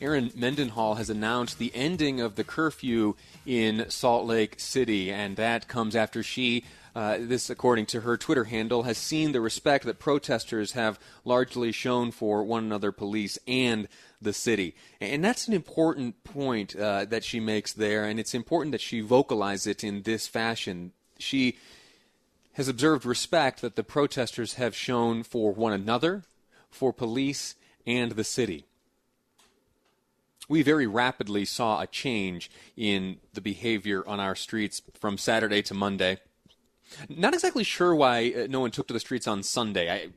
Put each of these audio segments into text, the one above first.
Erin Mendenhall has announced the ending of the curfew in Salt Lake City, and that comes after she, uh, this according to her Twitter handle, has seen the respect that protesters have largely shown for one another, police, and the city. And that's an important point uh, that she makes there, and it's important that she vocalize it in this fashion. She has observed respect that the protesters have shown for one another, for police, and the city we very rapidly saw a change in the behavior on our streets from Saturday to Monday. Not exactly sure why uh, no one took to the streets on Sunday. I,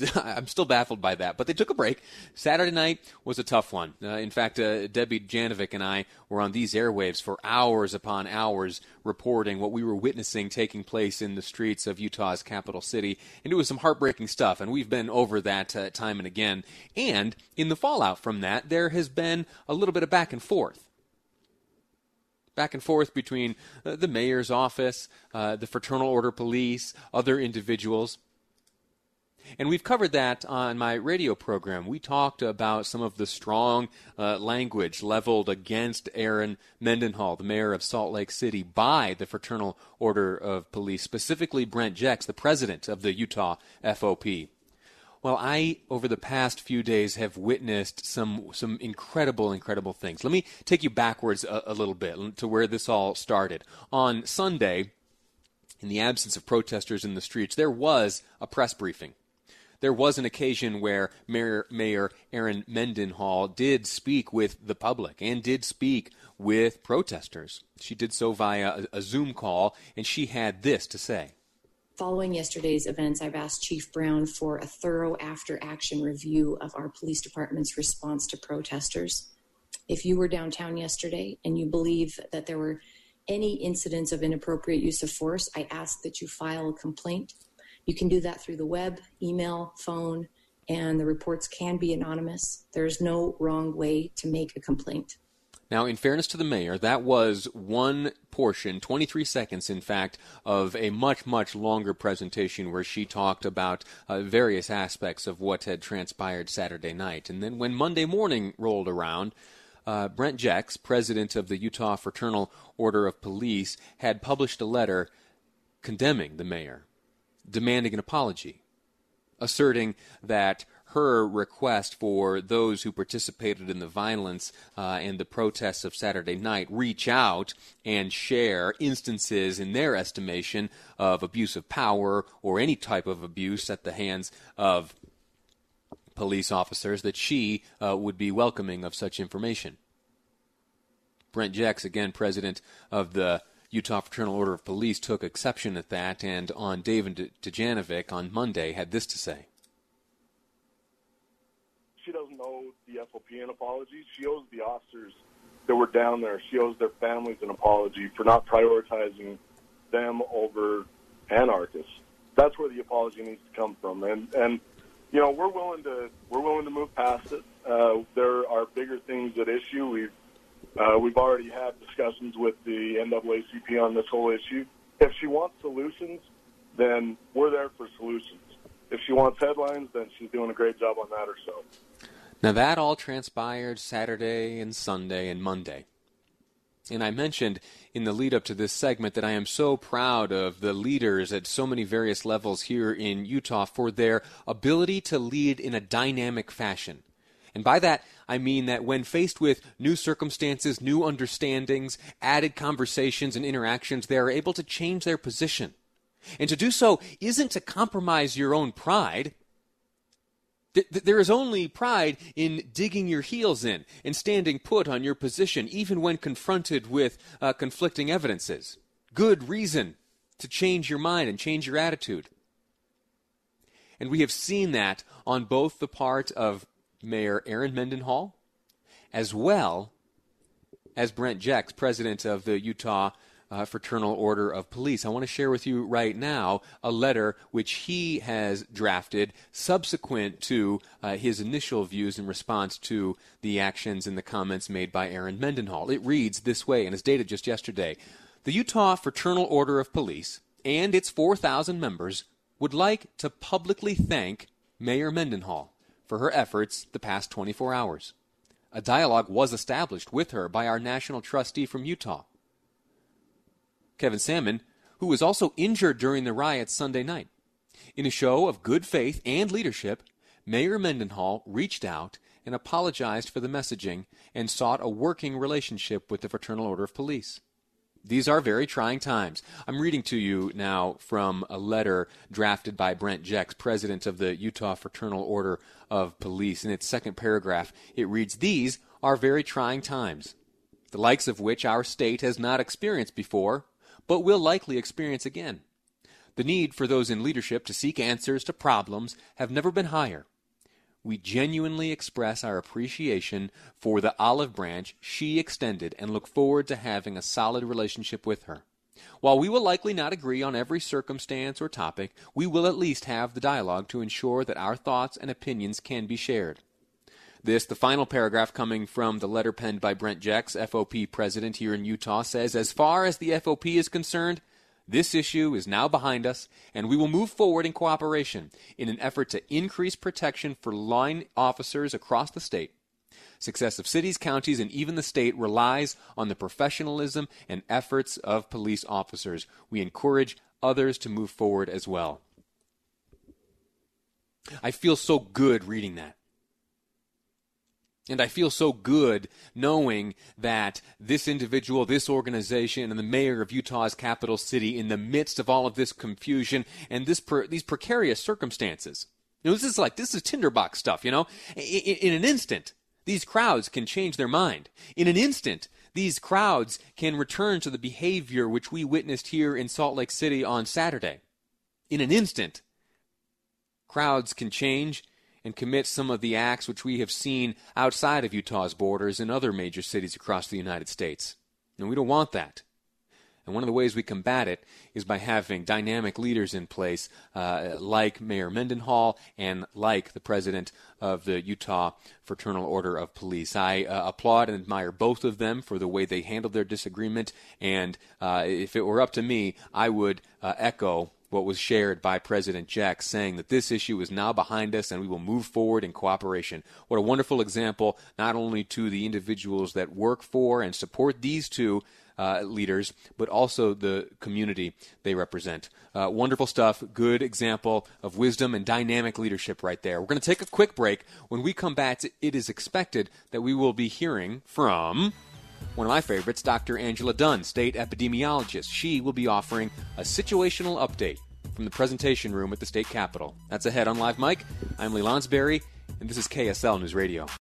I'm still baffled by that. But they took a break. Saturday night was a tough one. Uh, in fact, uh, Debbie Dujanovic and I were on these airwaves for hours upon hours reporting what we were witnessing taking place in the streets of Utah's capital city. And it was some heartbreaking stuff. And we've been over that uh, time and again. And in the fallout from that, there has been a little bit of back and forth back and forth between uh, the mayor's office, uh, the Fraternal Order Police, other individuals. And we've covered that on my radio program. We talked about some of the strong uh, language leveled against Erin Mendenhall, the mayor of Salt Lake City, by the Fraternal Order of Police, specifically Brent Jex, the president of the Utah FOP. Well, I over the past few days have witnessed some some incredible, incredible things. Let me take you backwards a, a little bit to where this all started. On Sunday, in the absence of protesters in the streets, there was a press briefing there was an occasion where Mayor, Mayor Erin Mendenhall did speak with the public and did speak with protesters. She did so via a, a Zoom call, and she had this to say. Following yesterday's events, I've asked Chief Brown for a thorough after action review of our police department's response to protesters. If you were downtown yesterday and you believe that there were any incidents of inappropriate use of force, I ask that you file a complaint you can do that through the web, email, phone, and the reports can be anonymous. There's no wrong way to make a complaint. Now, in fairness to the mayor, that was one portion, 23 seconds, in fact, of a much, much longer presentation where she talked about uh, various aspects of what had transpired Saturday night. And then when Monday morning rolled around, uh, Brent Jex, president of the Utah Fraternal Order of Police, had published a letter condemning the mayor demanding an apology, asserting that her request for those who participated in the violence uh, and the protests of Saturday night reach out and share instances, in their estimation, of abuse of power or any type of abuse at the hands of police officers, that she uh, would be welcoming of such information. Brent Jex, again president of the Utah Fraternal Order of Police took exception at that, and on David Dujanovic on Monday had this to say. She doesn't owe the FOP an apology. She owes the officers that were down there, she owes their families an apology for not prioritizing them over anarchists. That's where the apology needs to come from. And, and you know, we're willing to we're willing to move past it. Uh, there are bigger things at issue. We've uh, we've already had discussions with the NAACP on this whole issue. If she wants solutions, then we're there for solutions. If she wants headlines, then she's doing a great job on that herself. Now, that all transpired Saturday and Sunday and Monday. And I mentioned in the lead up to this segment that I am so proud of the leaders at so many various levels here in Utah for their ability to lead in a dynamic fashion. And by that, I mean that when faced with new circumstances, new understandings, added conversations and interactions, they are able to change their position. And to do so isn't to compromise your own pride. There is only pride in digging your heels in and standing put on your position, even when confronted with uh, conflicting evidences. Good reason to change your mind and change your attitude. And we have seen that on both the part of Mayor Erin Mendenhall, as well as Brent Jex, president of the Utah uh, Fraternal Order of Police. I want to share with you right now a letter which he has drafted subsequent to uh, his initial views in response to the actions and the comments made by Erin Mendenhall. It reads this way and is dated just yesterday. The Utah Fraternal Order of Police and its 4,000 members would like to publicly thank Mayor Mendenhall for her efforts the past 24 hours. A dialogue was established with her by our national trustee from Utah. Kevin Salmon, who was also injured during the riots Sunday night. In a show of good faith and leadership, Mayor Mendenhall reached out and apologized for the messaging and sought a working relationship with the Fraternal Order of Police. These are very trying times. I'm reading to you now from a letter drafted by Brent Jex, president of the Utah Fraternal Order of Police. In its second paragraph, it reads These are very trying times, the likes of which our state has not experienced before but will likely experience again. The need for those in leadership to seek answers to problems have never been higher. We genuinely express our appreciation for the olive branch she extended and look forward to having a solid relationship with her. While we will likely not agree on every circumstance or topic, we will at least have the dialogue to ensure that our thoughts and opinions can be shared. This, the final paragraph coming from the letter penned by Brent Jex, FOP president here in Utah, says As far as the FOP is concerned, this issue is now behind us, and we will move forward in cooperation in an effort to increase protection for line officers across the state. Success of cities, counties, and even the state relies on the professionalism and efforts of police officers. We encourage others to move forward as well. I feel so good reading that. And I feel so good knowing that this individual, this organization, and the mayor of Utah's capital city, in the midst of all of this confusion and this per, these precarious circumstances, you know, this is like this is tinderbox stuff. You know, in, in an instant, these crowds can change their mind. In an instant, these crowds can return to the behavior which we witnessed here in Salt Lake City on Saturday. In an instant, crowds can change and commit some of the acts which we have seen outside of Utah's borders in other major cities across the United States. And we don't want that. And one of the ways we combat it is by having dynamic leaders in place, uh, like Mayor Mendenhall and like the president of the Utah Fraternal Order of Police. I uh, applaud and admire both of them for the way they handled their disagreement. And uh, if it were up to me, I would uh, echo what was shared by President Jex, saying that this issue is now behind us and we will move forward in cooperation. What a wonderful example, not only to the individuals that work for and support these two uh, leaders, but also the community they represent. Uh, wonderful stuff. Good example of wisdom and dynamic leadership right there. We're going to take a quick break. When we come back, it is expected that we will be hearing from. One of my favorites, Dr. Angela Dunn, state epidemiologist. She will be offering a situational update from the presentation room at the state capitol. That's ahead on Live Mic. I'm Lee Lonsberry, and this is KSL News Radio.